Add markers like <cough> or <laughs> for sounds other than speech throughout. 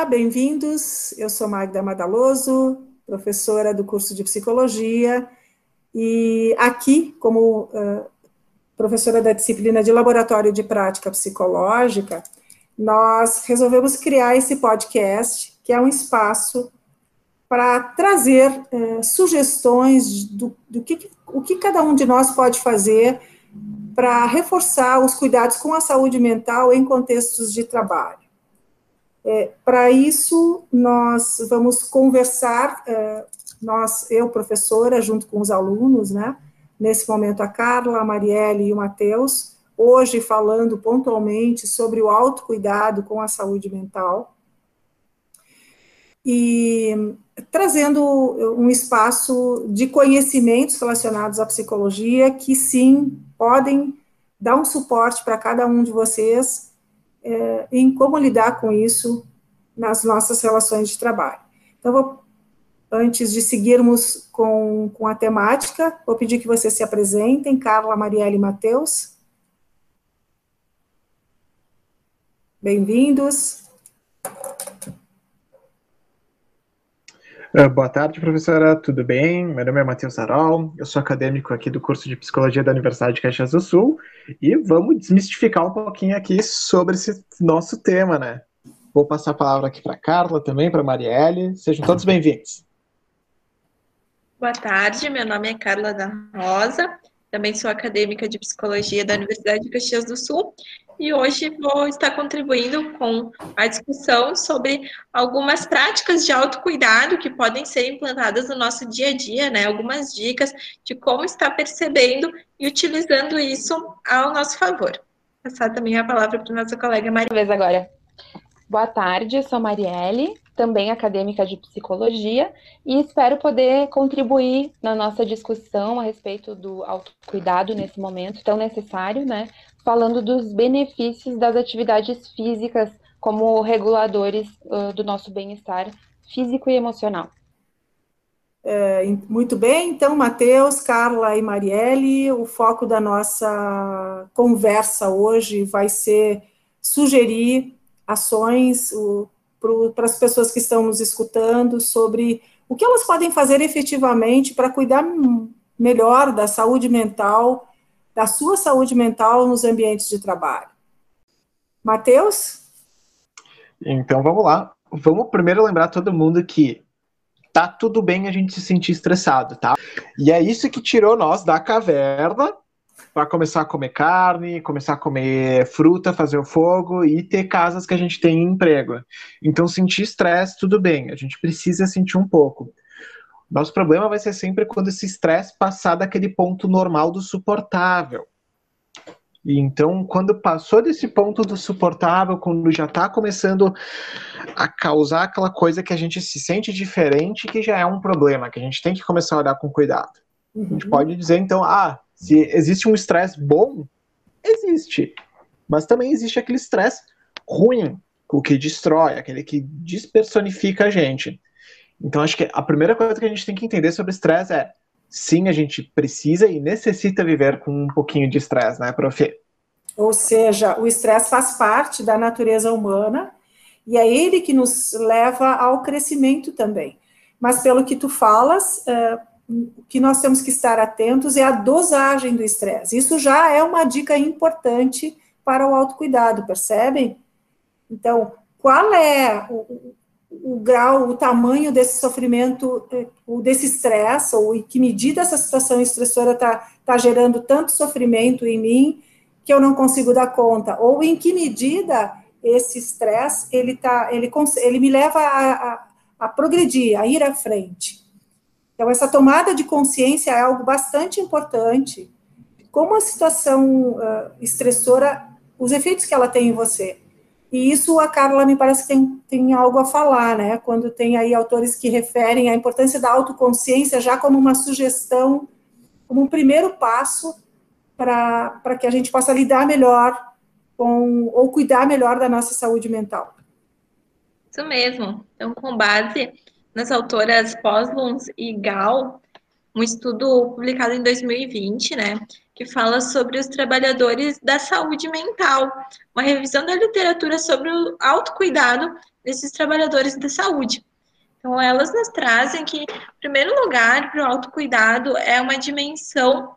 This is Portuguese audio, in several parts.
Olá, bem-vindos. Eu sou Magda Madaloso, professora do curso de Psicologia, e aqui, como uh, professora da disciplina de Laboratório de Prática Psicológica, nós resolvemos criar esse podcast, que é um espaço para trazer uh, sugestões do, do que, o que cada um de nós pode fazer para reforçar os cuidados com a saúde mental em contextos de trabalho. É, Para isso, nós vamos conversar, é, nós, eu, professora, junto com os alunos, né? Nesse momento, a Carla, a Marielle e o Matheus, hoje falando pontualmente sobre o autocuidado com a saúde mental. E trazendo um espaço de conhecimentos relacionados à psicologia que, sim, podem dar um suporte para cada um de vocês é, em como lidar com isso nas nossas relações de trabalho. Então, vou, antes de seguirmos com, com a temática, vou pedir que vocês se apresentem, Carla, Marielle e Matheus. Bem-vindos. Uh, boa tarde, professora, tudo bem? Meu nome é Matheus Aral, eu sou acadêmico aqui do curso de Psicologia da Universidade de Caxias do Sul. E vamos desmistificar um pouquinho aqui sobre esse nosso tema, né? Vou passar a palavra aqui para Carla também, para Marielle, sejam todos bem-vindos. Boa tarde, meu nome é Carla da Rosa, também sou acadêmica de Psicologia da Universidade de Caxias do Sul e hoje vou estar contribuindo com a discussão sobre algumas práticas de autocuidado que podem ser implantadas no nosso dia a dia, né? Algumas dicas de como estar percebendo e utilizando isso ao nosso favor. Vou passar também a palavra para nossa colega Maria. Vez agora. Boa tarde, sou Marielle, também acadêmica de psicologia, e espero poder contribuir na nossa discussão a respeito do autocuidado nesse momento tão necessário, né? Falando dos benefícios das atividades físicas como reguladores uh, do nosso bem-estar físico e emocional. É, muito bem, então, Matheus, Carla e Marielle, o foco da nossa conversa hoje vai ser sugerir ações para as pessoas que estão nos escutando sobre o que elas podem fazer efetivamente para cuidar melhor da saúde mental da sua saúde mental nos ambientes de trabalho. Matheus? Então vamos lá. Vamos primeiro lembrar todo mundo que tá tudo bem a gente se sentir estressado, tá? E é isso que tirou nós da caverna para começar a comer carne, começar a comer fruta, fazer o fogo e ter casas que a gente tem emprego. Então sentir estresse, tudo bem, a gente precisa sentir um pouco. Nosso problema vai ser sempre quando esse estresse passar daquele ponto normal do suportável. E então, quando passou desse ponto do suportável, quando já está começando a causar aquela coisa que a gente se sente diferente, que já é um problema, que a gente tem que começar a olhar com cuidado. Uhum. A gente uhum. pode dizer, então, ah, se existe um estresse bom, existe. Mas também existe aquele estresse ruim, o que destrói, aquele que despersonifica a gente. Então, acho que a primeira coisa que a gente tem que entender sobre estresse é: sim, a gente precisa e necessita viver com um pouquinho de estresse, né, prof? Ou seja, o estresse faz parte da natureza humana e é ele que nos leva ao crescimento também. Mas pelo que tu falas, é, o que nós temos que estar atentos é a dosagem do estresse. Isso já é uma dica importante para o autocuidado, percebem? Então, qual é o, o grau, o tamanho desse sofrimento, é, ou desse estresse, ou em que medida essa situação estressora está tá gerando tanto sofrimento em mim que eu não consigo dar conta, ou em que medida esse estresse ele tá, ele, ele me leva a, a, a progredir, a ir à frente. Então, essa tomada de consciência é algo bastante importante. Como a situação uh, estressora, os efeitos que ela tem em você. E isso a Carla me parece que tem, tem algo a falar, né? Quando tem aí autores que referem à importância da autoconsciência já como uma sugestão, como um primeiro passo para que a gente possa lidar melhor com, ou cuidar melhor da nossa saúde mental. Isso mesmo. Então, com base nas autoras Posluns e Gal, um estudo publicado em 2020, né, que fala sobre os trabalhadores da saúde mental, uma revisão da literatura sobre o autocuidado desses trabalhadores da saúde. Então, elas nos trazem que, em primeiro lugar, para o autocuidado é uma dimensão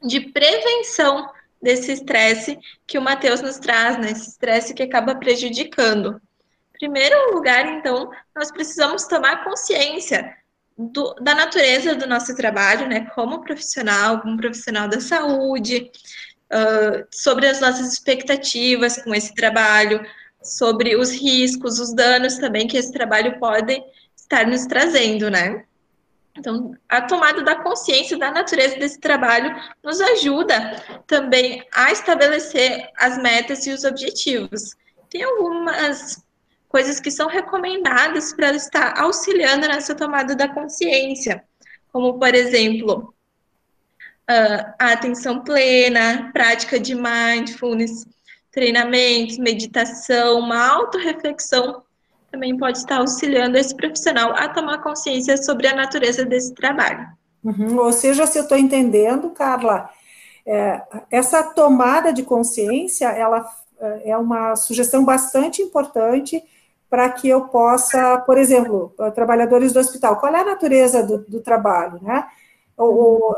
de prevenção desse estresse que o Matheus nos traz, né? Esse estresse que acaba prejudicando. Em primeiro lugar, então, nós precisamos tomar consciência do, da natureza do nosso trabalho, né? Como profissional, como profissional da saúde, uh, sobre as nossas expectativas com esse trabalho, sobre os riscos, os danos também que esse trabalho pode estar nos trazendo, né? Então, a tomada da consciência da natureza desse trabalho nos ajuda também a estabelecer as metas e os objetivos. Tem algumas coisas que são recomendadas para estar auxiliando nessa tomada da consciência, como, por exemplo, a atenção plena, prática de mindfulness, treinamentos, meditação, uma autorreflexão também pode estar auxiliando esse profissional a tomar consciência sobre a natureza desse trabalho. Uhum. Ou seja, se eu estou entendendo, Carla, é, essa tomada de consciência, ela é, é uma sugestão bastante importante para que eu possa, por exemplo, trabalhadores do hospital, qual é a natureza do, do trabalho, né? Ou,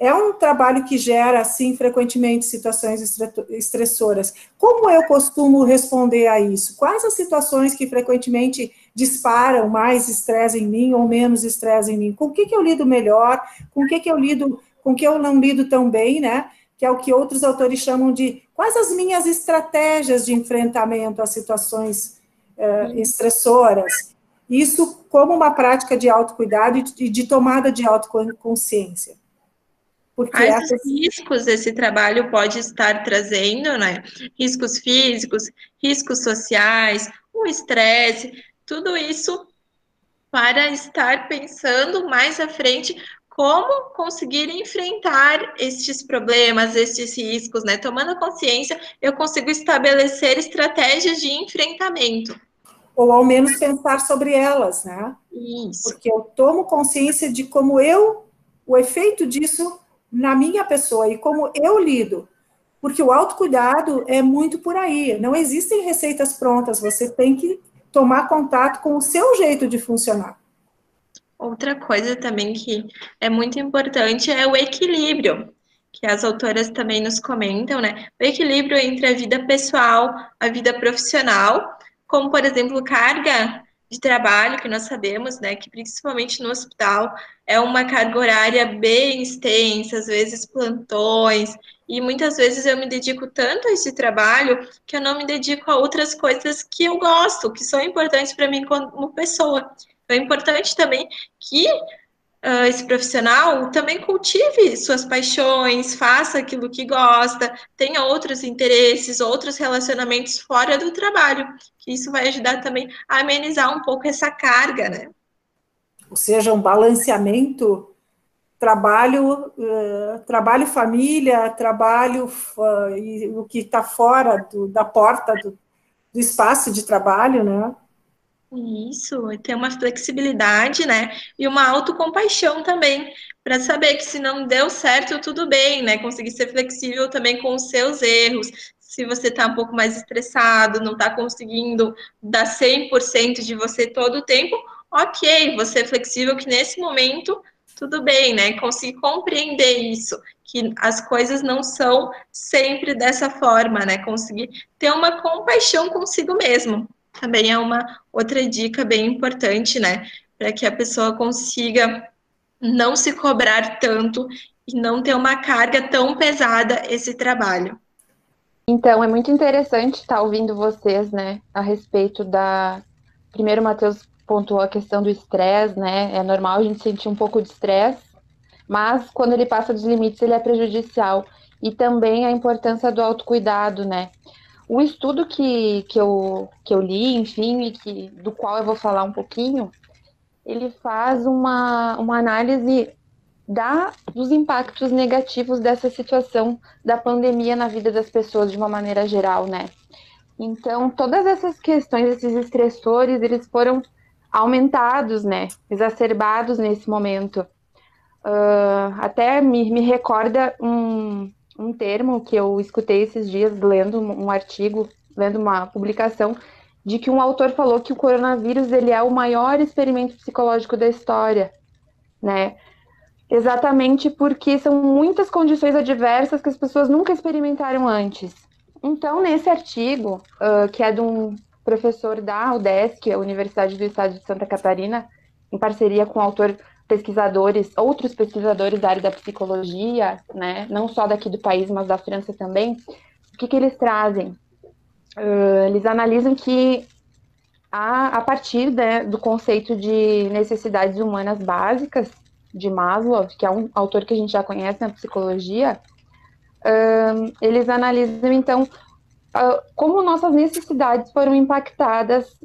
é um trabalho que gera, assim, frequentemente situações estressoras. Como eu costumo responder a isso? Quais as situações que frequentemente disparam mais estresse em mim ou menos estresse em mim? Com o que, que eu lido melhor? Com o que, que eu lido, com o que eu não lido tão bem, né? Que é o que outros autores chamam de quais as minhas estratégias de enfrentamento a situações uh, estressoras. Isso como uma prática de autocuidado e de, de tomada de autoconsciência. Porque Quais essas... riscos esse trabalho pode estar trazendo, né? Riscos físicos, riscos sociais, o estresse, tudo isso para estar pensando mais à frente como conseguir enfrentar estes problemas, estes riscos, né? Tomando consciência, eu consigo estabelecer estratégias de enfrentamento. Ou ao menos pensar sobre elas, né? Isso. Porque eu tomo consciência de como eu, o efeito disso na minha pessoa e como eu lido. Porque o autocuidado é muito por aí. Não existem receitas prontas. Você tem que tomar contato com o seu jeito de funcionar. Outra coisa também que é muito importante é o equilíbrio, que as autoras também nos comentam, né? O equilíbrio entre a vida pessoal, a vida profissional, como, por exemplo, carga de trabalho, que nós sabemos, né, que principalmente no hospital é uma carga horária bem extensa, às vezes plantões, e muitas vezes eu me dedico tanto a esse trabalho que eu não me dedico a outras coisas que eu gosto, que são importantes para mim como pessoa. Então, é importante também que uh, esse profissional também cultive suas paixões, faça aquilo que gosta, tenha outros interesses, outros relacionamentos fora do trabalho, que isso vai ajudar também a amenizar um pouco essa carga, né? Ou seja, um balanceamento trabalho, uh, trabalho família, trabalho uh, e o que está fora do, da porta do, do espaço de trabalho, né? Isso, ter uma flexibilidade, né? E uma autocompaixão também, para saber que se não deu certo, tudo bem, né? Conseguir ser flexível também com os seus erros. Se você está um pouco mais estressado, não está conseguindo dar 100% de você todo o tempo, ok, você é flexível que nesse momento tudo bem, né? Conseguir compreender isso, que as coisas não são sempre dessa forma, né? Conseguir ter uma compaixão consigo mesmo também é uma outra dica bem importante, né? Para que a pessoa consiga não se cobrar tanto e não ter uma carga tão pesada esse trabalho. Então, é muito interessante estar ouvindo vocês, né, a respeito da. Primeiro, o Matheus pontuou a questão do estresse, né? É normal a gente sentir um pouco de estresse, mas quando ele passa dos limites, ele é prejudicial. E também a importância do autocuidado, né? O estudo que, que, eu, que eu li, enfim, e que, do qual eu vou falar um pouquinho, ele faz uma, uma análise da, dos impactos negativos dessa situação da pandemia na vida das pessoas de uma maneira geral, né? Então, todas essas questões, esses estressores, eles foram aumentados, né? Exacerbados nesse momento. Uh, até me, me recorda um, um termo que eu escutei esses dias lendo um artigo, lendo uma publicação, de que um autor falou que o coronavírus ele é o maior experimento psicológico da história, né? Exatamente porque são muitas condições adversas que as pessoas nunca experimentaram antes. Então, nesse artigo, uh, que é de um professor da UDESC, a Universidade do Estado de Santa Catarina, em parceria com autor pesquisadores, outros pesquisadores da área da psicologia, né, não só daqui do país, mas da França também, o que, que eles trazem? Uh, eles analisam que a, a partir né, do conceito de necessidades humanas básicas de Maslow, que é um autor que a gente já conhece na psicologia, uh, eles analisam então uh, como nossas necessidades foram impactadas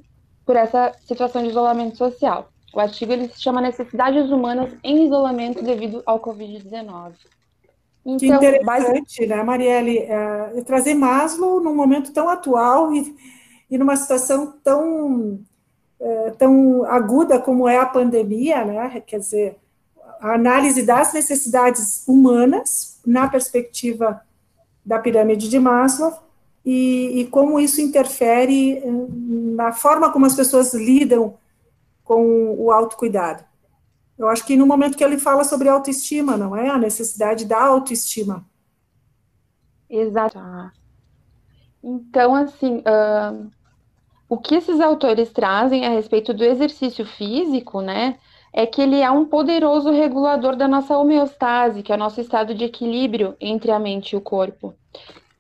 por essa situação de isolamento social. O artigo ele se chama Necessidades Humanas em Isolamento devido ao Covid-19. Então, que interessante, né, Marielle? É, trazer Maslow num momento tão atual e, e numa situação tão, é, tão aguda como é a pandemia, né? Quer dizer, a análise das necessidades humanas na perspectiva da pirâmide de Maslow e, e como isso interfere é, na forma como as pessoas lidam com o autocuidado. Eu acho que no momento que ele fala sobre autoestima, não é? A necessidade da autoestima. Exato. Então, assim, uh, o que esses autores trazem a respeito do exercício físico, né, é que ele é um poderoso regulador da nossa homeostase, que é o nosso estado de equilíbrio entre a mente e o corpo.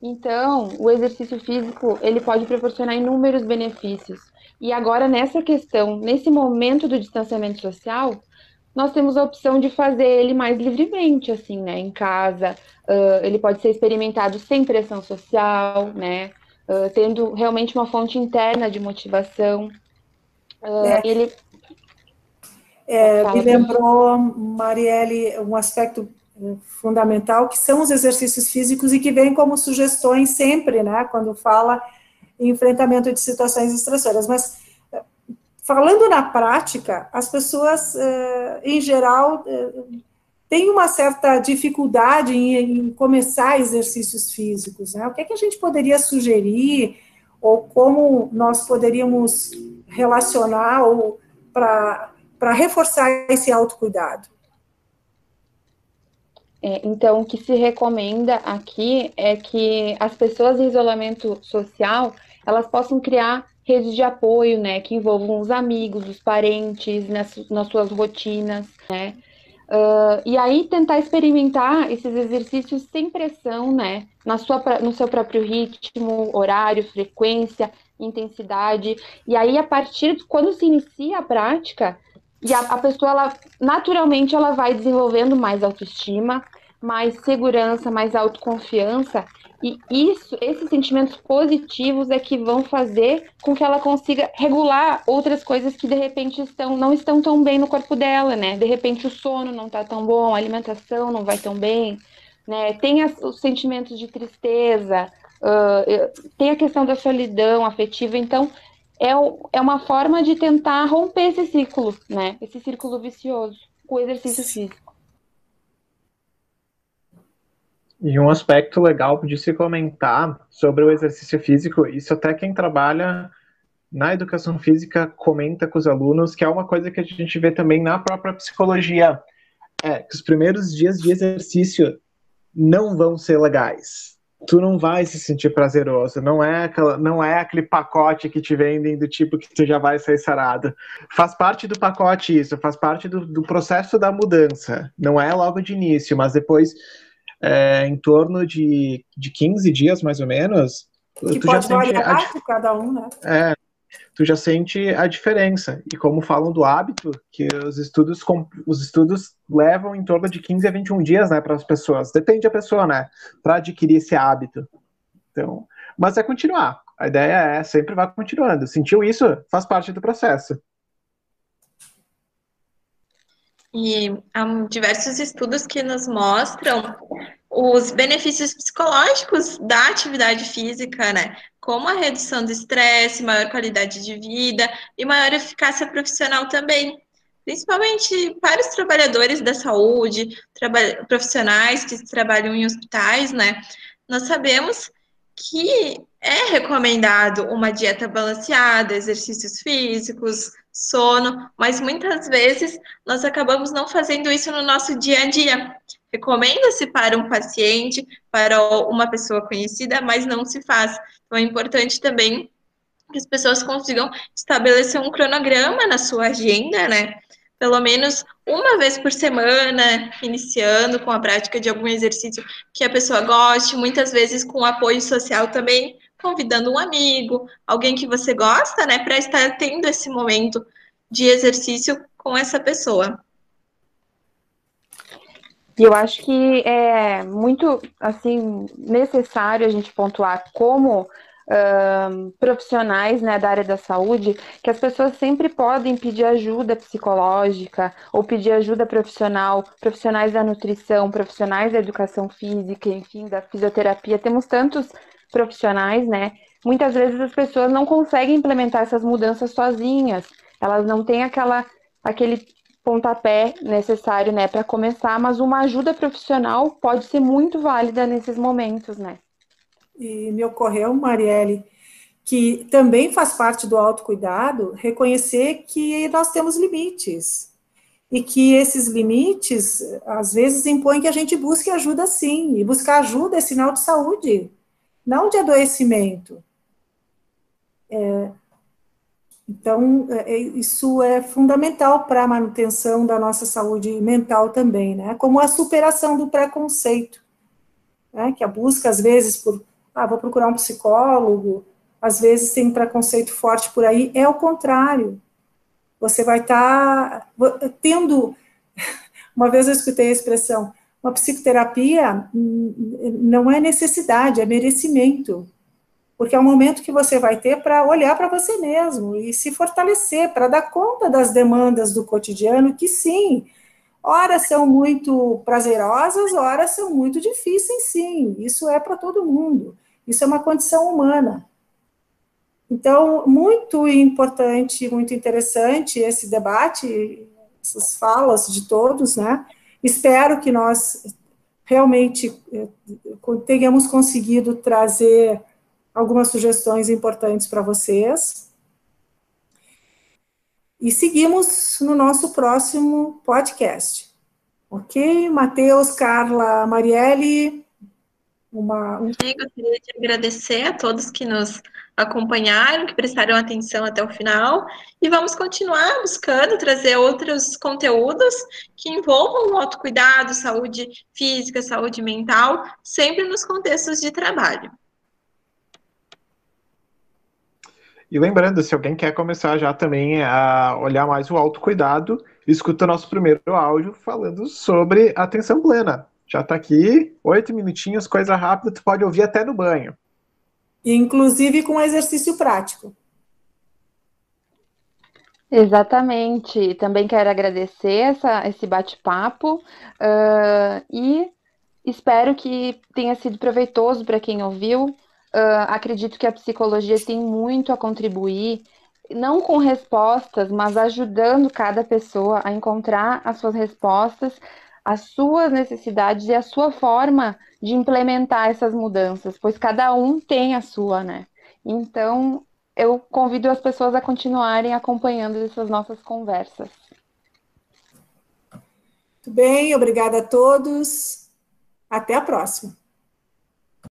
Então, o exercício físico, ele pode proporcionar inúmeros benefícios. E agora, nessa questão, nesse momento do distanciamento social, nós temos a opção de fazer ele mais livremente, assim, né, em casa. Uh, ele pode ser experimentado sem pressão social, né, uh, tendo realmente uma fonte interna de motivação. Uh, é. Ele é, me lembrou, Marielle, um aspecto fundamental que são os exercícios físicos e que vem como sugestões sempre, né, quando fala enfrentamento de situações estressoras. Mas, falando na prática, as pessoas, eh, em geral, eh, têm uma certa dificuldade em, começar exercícios físicos. Né? O que, é que a gente poderia sugerir, ou como nós poderíamos relacionar para reforçar esse autocuidado? É, então, o que se recomenda aqui é que as pessoas em isolamento social elas possam criar redes de apoio, né, que envolvam os amigos, os parentes, nas, nas suas rotinas, né, uh, e aí tentar experimentar esses exercícios sem pressão, né, na sua, no seu próprio ritmo, horário, frequência, intensidade, e aí a partir de quando se inicia a prática, e a, a pessoa, ela, naturalmente, ela vai desenvolvendo mais autoestima, mais segurança, mais autoconfiança, e isso, esses sentimentos positivos é que vão fazer com que ela consiga regular outras coisas que de repente estão, não estão tão bem no corpo dela, né? De repente o sono não está tão bom, a alimentação não vai tão bem, né? Tem as, os sentimentos de tristeza, uh, tem a questão da solidão afetiva, então é, é uma forma de tentar romper esse ciclo, né? Esse círculo vicioso com o exercício físico. E um aspecto legal de se comentar sobre o exercício físico, isso até quem trabalha na educação física comenta com os alunos, que é uma coisa que a gente vê também na própria psicologia, é que os primeiros dias de exercício não vão ser legais. Tu não vai se sentir prazeroso, não é, aquela, não é aquele pacote que te vendem do tipo que tu já vai sair sarado. Faz parte do pacote isso, faz parte do, do processo da mudança. Não é logo de início, mas depois é, em torno de, de 15 dias, mais ou menos. Que tu pode variar a, cada um, né? É, tu já sente a diferença. E como falam do hábito, que os estudos, os estudos levam em torno de 15 a 21 dias, né, para as pessoas. Depende da pessoa, né, para adquirir esse hábito. Então, mas é continuar. A ideia é sempre vai continuando. Sentiu isso? Faz parte do processo. E há diversos estudos que nos mostram os benefícios psicológicos da atividade física, né? Como a redução do estresse, maior qualidade de vida e maior eficácia profissional também. Principalmente para os trabalhadores da saúde, profissionais que trabalham em hospitais, né? Nós sabemos que é recomendado uma dieta balanceada, exercícios físicos, sono, mas muitas vezes nós acabamos não fazendo isso no nosso dia a dia. Recomenda-se para um paciente, para uma pessoa conhecida, mas não se faz. Então é importante também que as pessoas consigam estabelecer um cronograma na sua agenda, né? Pelo menos uma vez por semana, iniciando com a prática de algum exercício que a pessoa goste, muitas vezes com apoio social também, convidando um amigo, alguém que você gosta, né, para estar tendo esse momento de exercício com essa pessoa. E eu acho que é muito assim necessário a gente pontuar como Uh, profissionais né, da área da saúde, que as pessoas sempre podem pedir ajuda psicológica ou pedir ajuda profissional, profissionais da nutrição, profissionais da educação física, enfim, da fisioterapia. Temos tantos profissionais, né? Muitas vezes as pessoas não conseguem implementar essas mudanças sozinhas. Elas não têm aquela aquele pontapé necessário, né, para começar, mas uma ajuda profissional pode ser muito válida nesses momentos, né? E me ocorreu, Marielle, que também faz parte do autocuidado reconhecer que nós temos limites e que esses limites às vezes impõem que a gente busque ajuda sim, e buscar ajuda é sinal de saúde não de adoecimento. É, então, é, é, isso é fundamental para a manutenção da nossa saúde mental também, né? Como a superação do preconceito, né? Que a busca, às vezes, por, ah, vou procurar um psicólogo, às vezes tem um preconceito forte por aí, é o contrário. Você vai estar tá, tendo. <laughs> Uma vez eu escutei a expressão, uma psicoterapia não é necessidade, é merecimento. Porque é o momento que você vai ter para olhar para você mesmo e se fortalecer, para dar conta das demandas do cotidiano, que sim, horas são muito prazerosas, horas são muito difíceis, sim. Isso é para todo mundo. Isso é uma condição humana. Então, muito importante, muito interessante esse debate, essas falas de todos, né? Espero que nós realmente eh, tenhamos conseguido trazer algumas sugestões importantes para vocês. E seguimos no nosso próximo podcast. Ok? Matheus, Carla, Marielle. Uma, um... Eu gostaria de agradecer a todos que nos acompanharam, que prestaram atenção até o final, e vamos continuar buscando trazer outros conteúdos que envolvam o autocuidado, saúde física, saúde mental, sempre nos contextos de trabalho. E lembrando, se alguém quer começar já também a olhar mais o autocuidado, escuta nosso primeiro áudio falando sobre atenção plena. Já está aqui, oito minutinhos, coisa rápida, tu pode ouvir até no banho inclusive com exercício prático. Exatamente. Também quero agradecer essa, esse bate-papo uh, e espero que tenha sido proveitoso para quem ouviu. Uh, acredito que a psicologia tem muito a contribuir, não com respostas, mas ajudando cada pessoa a encontrar as suas respostas, as suas necessidades e a sua forma de implementar essas mudanças, pois cada um tem a sua, né? Então, eu convido as pessoas a continuarem acompanhando essas nossas conversas. Muito bem, obrigada a todos. Até a próxima.